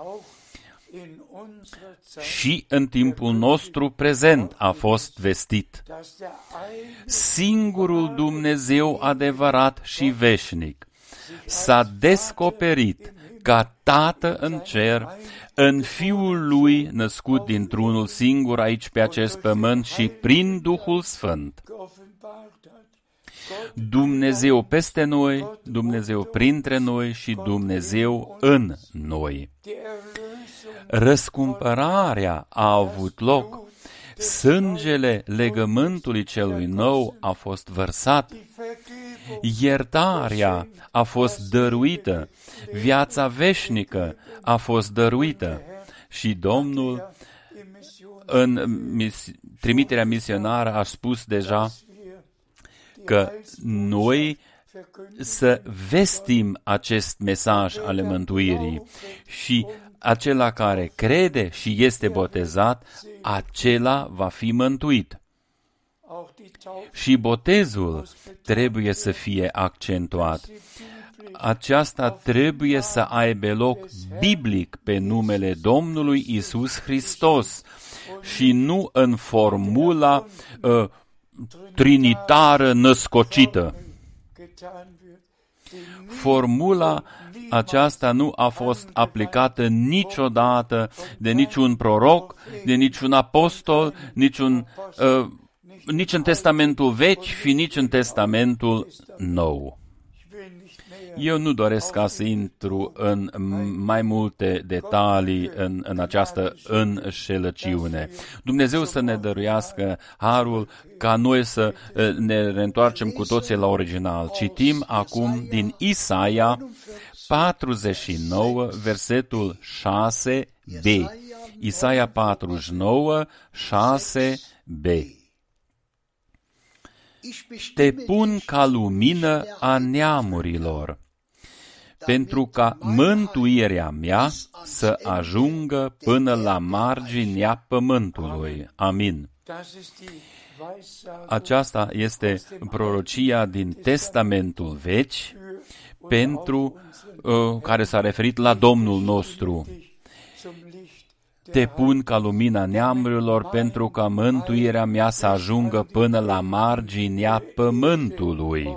și în timpul nostru prezent a fost vestit. Singurul Dumnezeu adevărat și veșnic s-a descoperit ca Tată în cer, în Fiul Lui născut dintr-unul singur aici pe acest pământ și prin Duhul Sfânt. Dumnezeu peste noi, Dumnezeu printre noi și Dumnezeu în noi. Die Erlösung Răscumpărarea a avut loc. Sângele legământului celui nou a fost vărsat. die Vergebung Iertarea a fost dăruită. Viața veșnică a fost dăruită. Și Domnul, im Mission în mis- trimiterea misionară, a spus deja wir că noi verkünden să vestim acest mesaj ale mântuirii și acela care crede și este botezat, acela va fi mântuit. auch die Taufe Și botezul trebuie să fie accentuat. Aceasta trebuie să aibă loc biblic pe numele Domnului Isus Hristos și nu în formula uh, trinitară născocită. Getan wird, die Formula aceasta nu a fost aplicată niciodată de niciun proroc, de niciun apostol, niciun, uh, nici în Testamentul Vechi și nici în Testamentul Nou. Eu nu doresc ca să intru în mai multe detalii în, în această înșelăciune. Dumnezeu să ne dăruiască harul ca noi să eh, ne reîntoarcem cu toții la original. Citim acum din Isaia 49, versetul 6b. Isaia 49, 6b. Te pun ca lumină a neamurilor, pentru ca mântuirea mea să ajungă până la marginea pământului. Amin. Das ist die Weissagung Aceasta este prorocia din Testamentul Vechi pentru uh, care s-a referit la Domnul nostru. Dich zum Licht Te pun ca lumina neamurilor pentru ca mântuirea mea să ajungă până la marginea pământului.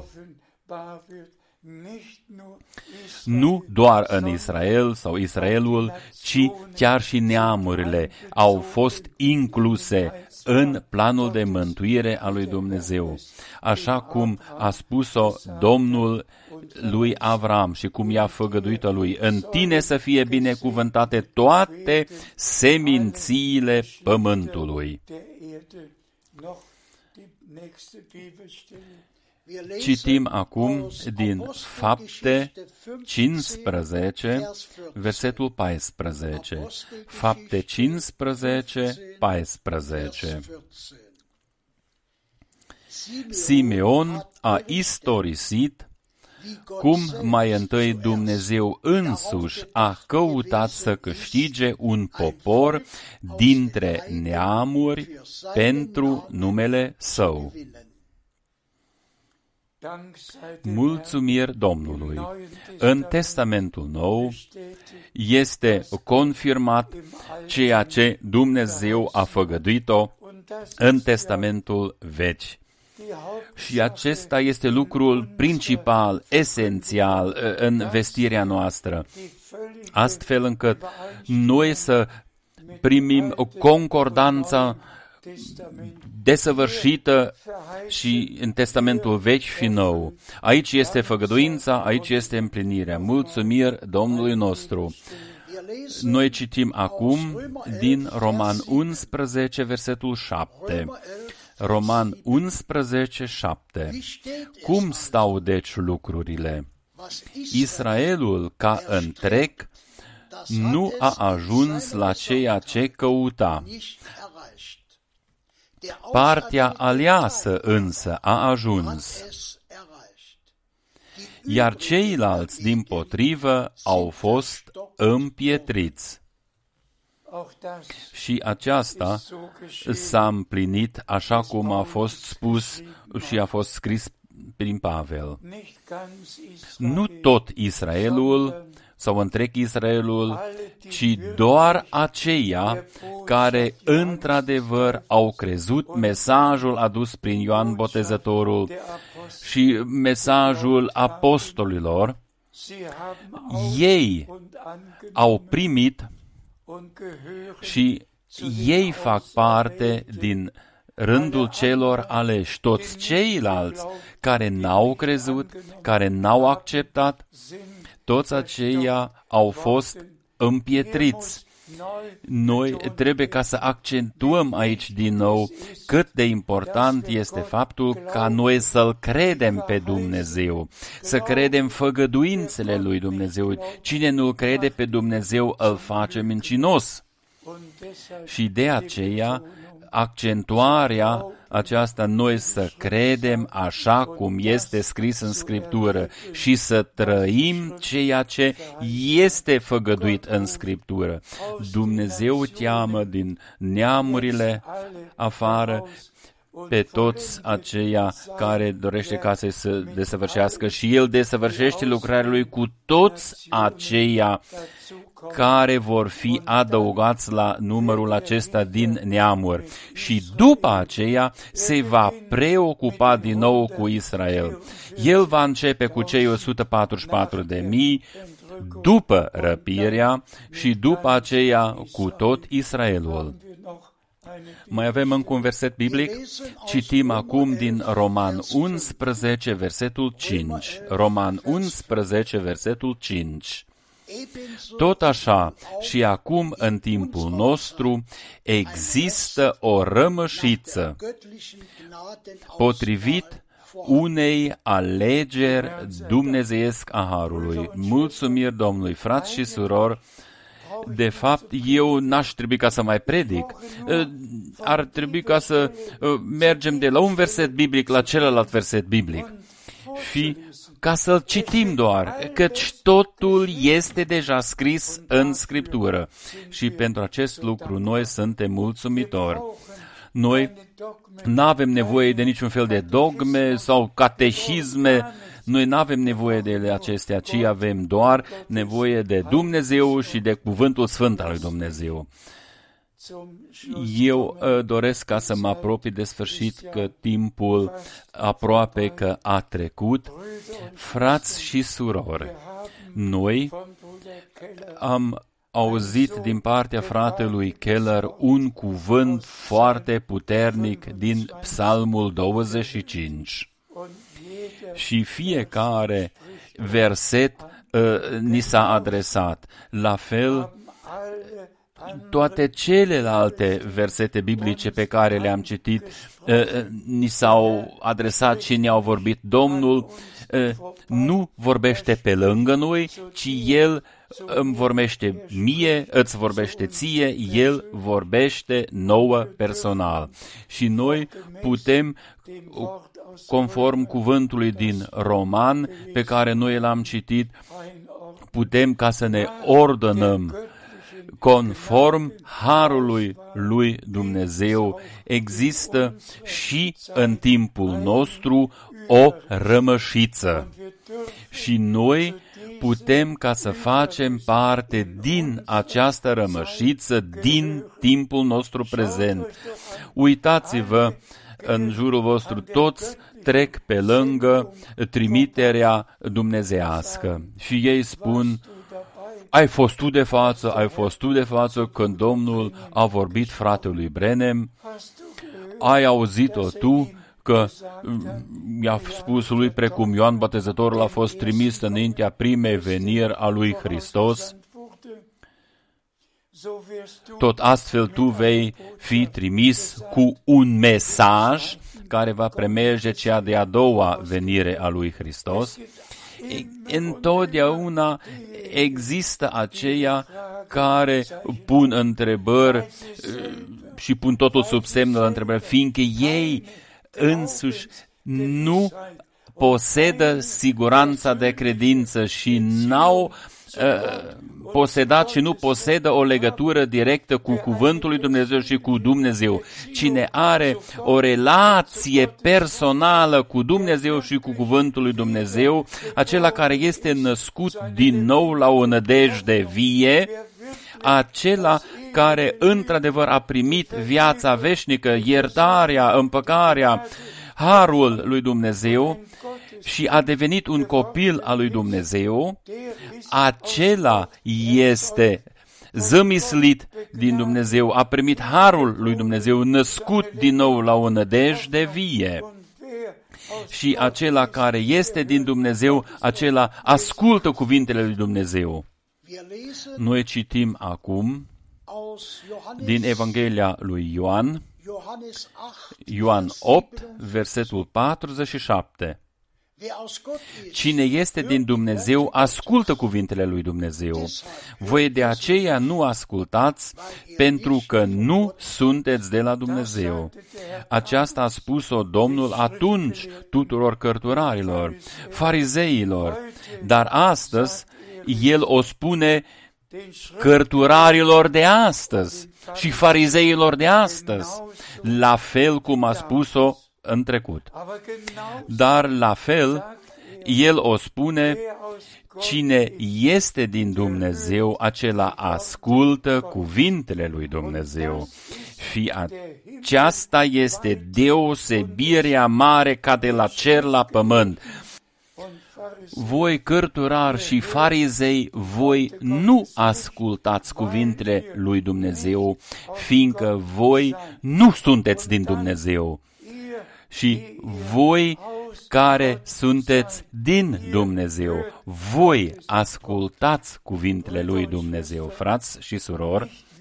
offenbar wird, nicht nur Israel, Nu doar în Israel sau Israelul, ci chiar și neamurile au fost incluse în planul de mântuire a lui Dumnezeu, așa cum a spus-o Domnul lui Avram și cum i-a făgăduit-o lui. În tine să fie binecuvântate toate semințiile pământului. der Erde noch die nächste Bibelstelle. Citim acum din Fapte 15, versetul 14. Fapte 15, 14. Simeon a istorisit cum mai întâi Dumnezeu însuși a căutat să câștige un popor dintre neamuri pentru numele său. Dank sei dem Mulțumiri Domnului. Neuen În Testament Testamentul Nou bestätigt este confirmat ceea ce Dumnezeu a făgăduit-o und das în ist ja Testamentul Vechi. Die Și acesta este lucrul principal, esențial uh, în vestirea noastră, die völlige astfel încât noi să primim concordanța Testament desăvârșită și în Testamentul Vechi și Nou. Aici este făgăduința, aici este împlinirea. Mulțumiri Domnului nostru. Noi citim acum din Roman 11, versetul 7. Roman 11, 7. Cum stau deci lucrurile? Israelul ca întreg nu a ajuns la ceea ce căuta. Partea aleasă însă a ajuns, iar ceilalți din potrivă au fost împietriți. Auch das Și aceasta so geschehen. s-a împlinit așa cum a fost spus și a fost scris prin Pavel. Nicht ganz Israel, Nu tot Israelul sau întreg Israelul, ci doar aceia care într-adevăr au crezut mesajul adus prin Ioan Botezătorul der Apostel. și mesajul apostolilor, Sie haben ei und angenommen au primit und gehören și ei fac parte din rândul celor aleși, toți ceilalți care n-au crezut, care n-au acceptat, toți aceia au fost împietriți. Noi trebuie ca să accentuăm aici din nou cât de important este faptul ca noi să-L credem pe Dumnezeu, să credem făgăduințele lui Dumnezeu. Cine nu crede pe Dumnezeu îl face mincinos. Și de aceea accentuarea aceasta noi să credem așa cum este scris în Scriptură și să trăim ceea ce este făgăduit în Scriptură. Dumnezeu cheamă din neamurile afară pe toți aceia care dorește ca să se desăvârșească și El desăvârșește lucrarea Lui cu toți aceia care vor fi adăugați la numărul acesta din neamuri. Și după aceea se va preocupa din nou cu Israel. El va începe cu cei 144 de mii, după răpirea și după aceea cu tot Israelul. Mai avem încă un verset biblic. Citim acum din Roman 11, versetul 5. Roman 11, versetul 5. Tot așa și acum în timpul nostru există o rămășiță potrivit unei alegeri dumnezeiesc a Harului. Mulțumiri Domnului, frați și surori, de fapt, eu n-aș trebui ca să mai predic. Ar trebui ca să mergem de la un verset biblic la celălalt verset biblic. Și ca să-l citim doar, căci totul este deja scris în Scriptură. Și pentru acest lucru noi suntem mulțumitori. Noi nu avem nevoie de niciun fel de dogme sau catehisme, noi nu avem nevoie de acestea, ci avem doar nevoie de Dumnezeu și de Cuvântul Sfânt al lui Dumnezeu. Eu uh, doresc ca să mă apropii de sfârșit că timpul aproape că a trecut. Frați și surori, noi am auzit din partea fratelui Keller un cuvânt foarte puternic din Psalmul 25. Și fiecare verset uh, ni s-a adresat. La fel, toate celelalte versete biblice pe care le-am citit uh, uh, ni s-au adresat și ne-au vorbit. Domnul uh, nu vorbește pe lângă noi, ci El îmi vorbește mie, îți vorbește ție, El vorbește nouă personal. Și noi putem, conform cuvântului din Roman, pe care noi l-am citit, putem ca să ne ordonăm conform harului lui Dumnezeu, există și în timpul nostru o rămășiță. Și noi putem ca să facem parte din această rămășiță, din timpul nostru prezent. Uitați-vă în jurul vostru toți trec pe lângă trimiterea dumnezească și ei spun, ai fost tu de față, ai fost tu de față când Domnul a vorbit fratelui Brenem, ai auzit-o tu că i-a spus lui precum Ioan Botezătorul a fost trimis înaintea primei veniri a lui Hristos, tot astfel tu vei fi trimis cu un mesaj care va premerge cea de-a doua venire a lui Hristos. Întotdeauna există aceia care pun întrebări eh, și pun totul sub semnul întrebări, fiindcă ei însuși nu posedă siguranța de credință și n-au uh, posedat și nu posedă o legătură directă cu Cuvântul lui Dumnezeu și cu Dumnezeu. Cine are o relație personală cu Dumnezeu și cu Cuvântul lui Dumnezeu, acela care este născut din nou la o nădejde vie, acela care într-adevăr a primit viața veșnică, iertarea, împăcarea, harul lui Dumnezeu și a devenit un copil al lui Dumnezeu, acela este zămislit din Dumnezeu, a primit harul lui Dumnezeu, născut din nou la o nădejde vie. Und wer aus Și acela care este din Dumnezeu, acela ascultă cuvintele lui Dumnezeu. Wir lesen Noi citim acum aus Johannes, din Evanghelia lui Ioan, Johannes 8, Ioan Vers 8, 7. versetul 47. Cine este din Dumnezeu, ascultă cuvintele lui Dumnezeu. Voi de aceea nu ascultați, pentru că nu sunteți de la Dumnezeu. Aceasta a spus-o Domnul atunci tuturor cărturarilor, farizeilor, dar astăzi El o spune den Schritt cărturarilor de astăzi și farizeilor de astăzi, la fel cum a spus-o în trecut. aber genau Dar la fel, El o spune, wer aus Gott cine este din Dumnezeu, acela ascultă cuvintele lui Dumnezeu. Și aceasta este deosebirea mare ca de la cer la pământ. und Pharisäer Voi cărturari și farizei, voi nu ascultați cuvintele lui Dumnezeu, fiindcă voi nu sunteți din Dumnezeu. Ihr Și voi care sunteți din Dumnezeu, voi ascultați cuvintele lui Dumnezeu, frați și surori, wir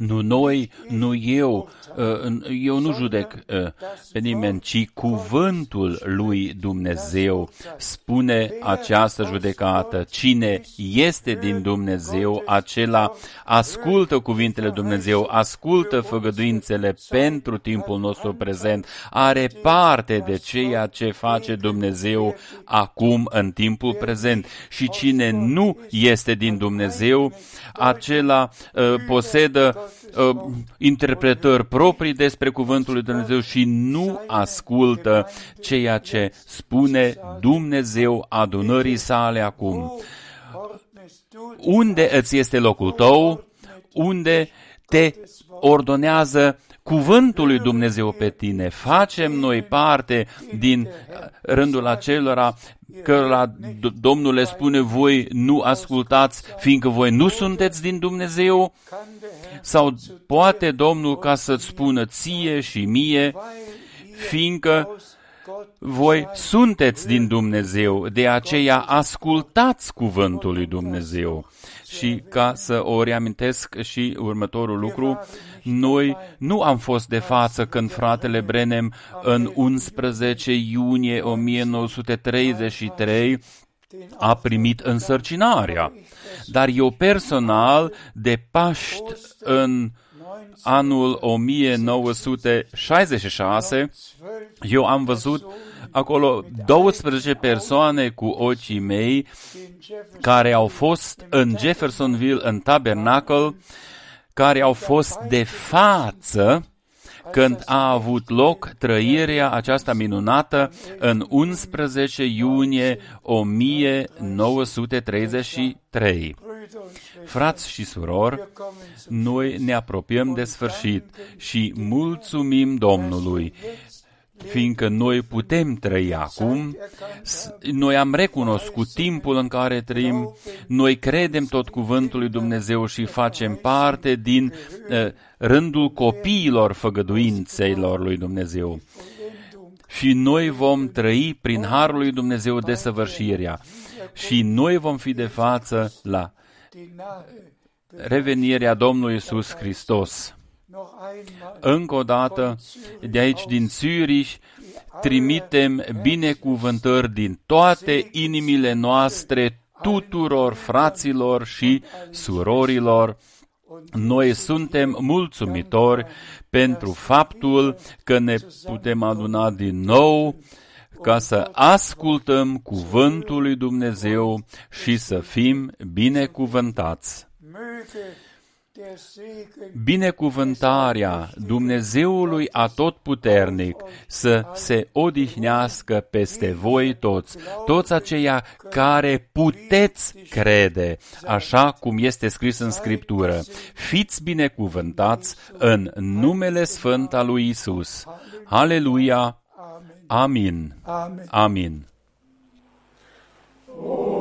nu noi, nu eu, uh, eu nu judec uh, pe nimeni, ci cuvântul lui Dumnezeu spune această judecată. Cine este din Dumnezeu, acela ascultă cuvintele lui Dumnezeu, ascultă făgăduințele pentru timpul nostru prezent, are parte de ceea ce face Dumnezeu acum în timpul prezent. Și cine nu este din Dumnezeu, acela uh, posedă uh, interpretări proprii despre cuvântul lui Dumnezeu și nu ascultă ceea ce spune Dumnezeu adunării sale acum. ordnest du Unde îți este locul tău? Unde te ordonează cuvântul lui Dumnezeu pe tine? Facem noi parte din uh, rândul acelora cărora D- Domnul le spune voi nu ascultați, fiindcă voi nu sunteți din Dumnezeu? Kann der Herr Sau poate Domnul ca să-ți spună ție și mie, weil ihr fiindcă aus Gott voi sunteți din Dumnezeu, de aceea ascultați cuvântul lui Dumnezeu. Și ca să o reamintesc și următorul lucru, noi nu am fost de față când fratele Brenem în 11 iunie 1933 a primit însărcinarea. Dar eu personal, de Paști în anul 1966, eu am văzut acolo 12 persoane cu ochii mei in Jefferson care au fost în Jeffersonville, în tabernacle, care au fost de față când a avut loc trăirea aceasta minunată în 11 iunie 1933. Brüder und Schwestern, Frați și surori, wir kommen zum noi ne apropiem de sfârșit și mulțumim Domnului, fiindcă noi putem trăi acum, s- noi am recunoscut timpul în care trăim, noi credem tot cuvântul lui Dumnezeu și facem parte din uh, rândul copiilor făgăduințelor lui Dumnezeu. Și noi vom trăi prin harul lui Dumnezeu desăvârșirea. Și noi vom fi de față la die nahe revenirea Domnului Isus Hristos. Noch einmal Încă o dată, de aici din Zürich, trimitem binecuvântări din toate inimile noastre tuturor fraților și surorilor. Noi suntem mulțumitori pentru faptul că ne putem aduna din nou ca să ascultăm cuvântul lui Dumnezeu și să fim binecuvântați. Möge der Segen Binecuvântarea Dumnezeului Atotputernic să se odihnească peste voi toți, toți aceia care puteți crede, așa cum este scris în Scriptură. Fiți binecuvântați în numele Sfânt al lui Isus. Haleluia! Amen. Amin. Amen. Amin. Doch